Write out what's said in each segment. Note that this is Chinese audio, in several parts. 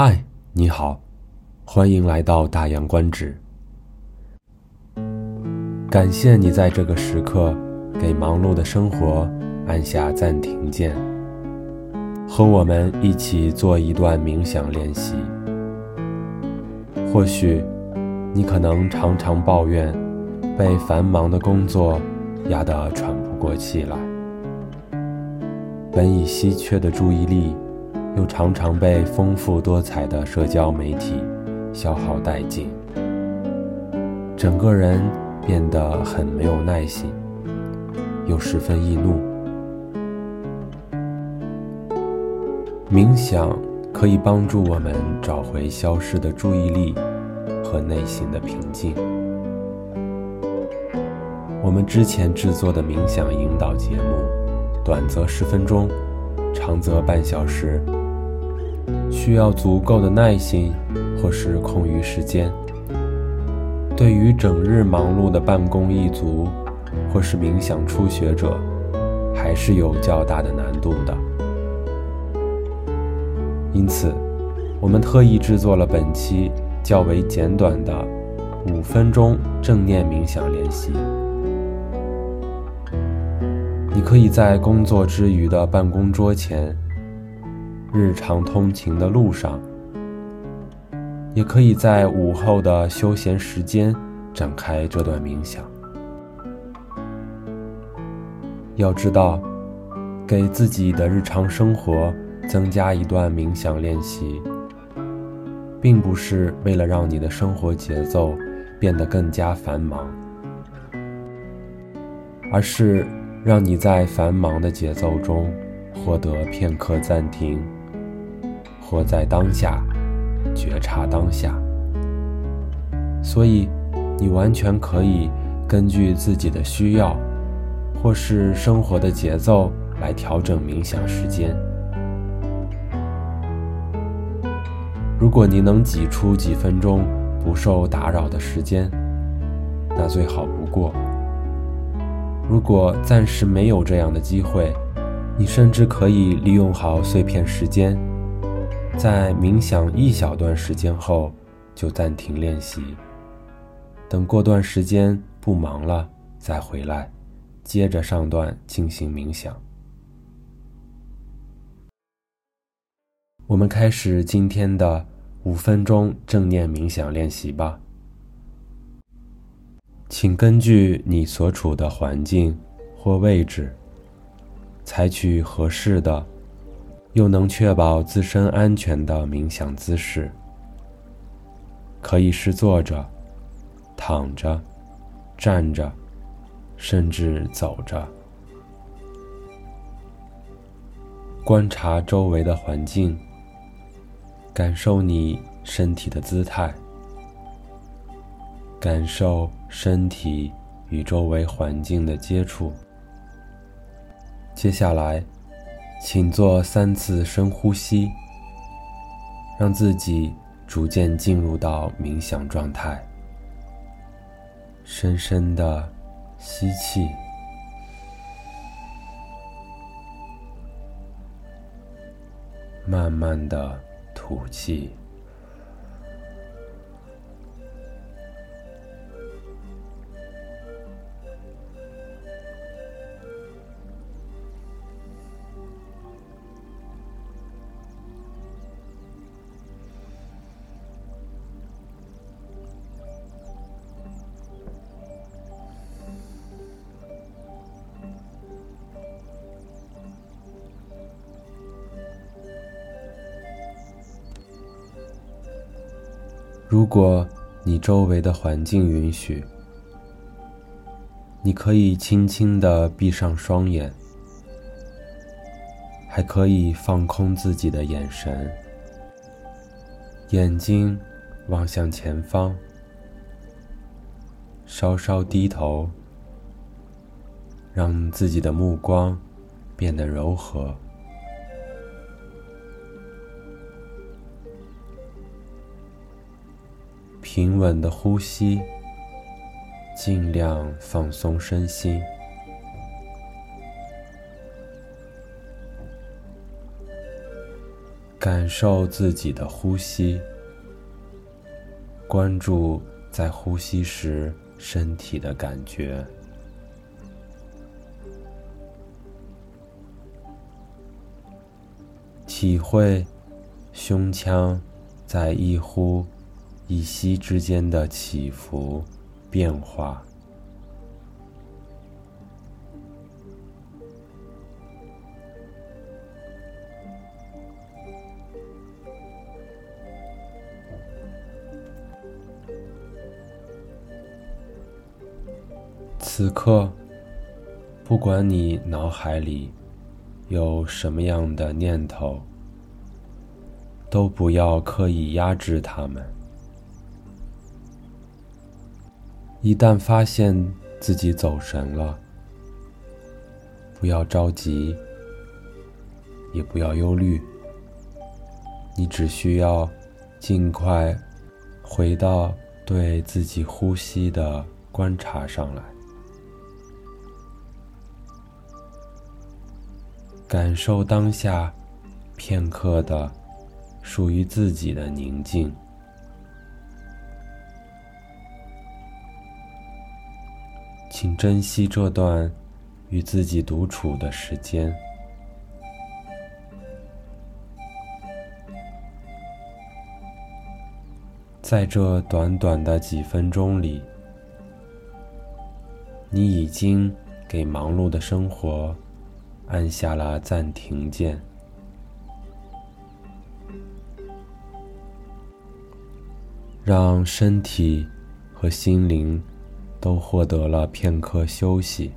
嗨，你好，欢迎来到大洋观止。感谢你在这个时刻给忙碌的生活按下暂停键，和我们一起做一段冥想练习。或许你可能常常抱怨被繁忙的工作压得喘不过气来，本已稀缺的注意力。又常常被丰富多彩的社交媒体消耗殆尽，整个人变得很没有耐心，又十分易怒。冥想可以帮助我们找回消失的注意力和内心的平静。我们之前制作的冥想引导节目，短则十分钟，长则半小时。需要足够的耐心，或是空余时间。对于整日忙碌的办公一族，或是冥想初学者，还是有较大的难度的。因此，我们特意制作了本期较为简短的五分钟正念冥想练习。你可以在工作之余的办公桌前。日常通勤的路上，也可以在午后的休闲时间展开这段冥想。要知道，给自己的日常生活增加一段冥想练习，并不是为了让你的生活节奏变得更加繁忙，而是让你在繁忙的节奏中获得片刻暂停。活在当下，觉察当下。所以，你完全可以根据自己的需要，或是生活的节奏来调整冥想时间。如果你能挤出几分钟不受打扰的时间，那最好不过。如果暂时没有这样的机会，你甚至可以利用好碎片时间。在冥想一小段时间后，就暂停练习。等过段时间不忙了，再回来，接着上段进行冥想。我们开始今天的五分钟正念冥想练习吧。请根据你所处的环境或位置，采取合适的。又能确保自身安全的冥想姿势，可以是坐着、躺着、站着，甚至走着。观察周围的环境，感受你身体的姿态，感受身体与周围环境的接触。接下来。请做三次深呼吸，让自己逐渐进入到冥想状态。深深的吸气，慢慢的吐气。如果你周围的环境允许，你可以轻轻的闭上双眼，还可以放空自己的眼神，眼睛望向前方，稍稍低头，让自己的目光变得柔和。平稳的呼吸，尽量放松身心。感受自己的呼吸，关注在呼吸时身体的感觉，体会胸腔在一呼一息之间的起伏变化。此刻，不管你脑海里有什么样的念头，都不要刻意压制它们。一旦发现自己走神了，不要着急，也不要忧虑，你只需要尽快回到对自己呼吸的观察上来。感受当下片刻的属于自己的宁静，请珍惜这段与自己独处的时间。在这短短的几分钟里，你已经给忙碌的生活。按下了暂停键，让身体和心灵都获得了片刻休息，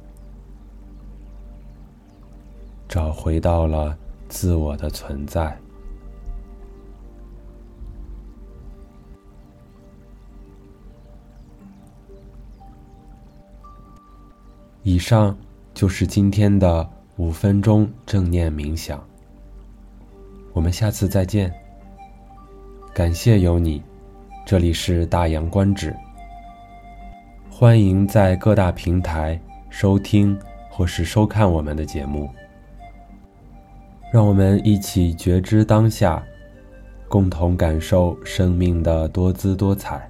找回到了自我的存在。以上就是今天的。五分钟正念冥想，我们下次再见。感谢有你，这里是大洋观止，欢迎在各大平台收听或是收看我们的节目。让我们一起觉知当下，共同感受生命的多姿多彩。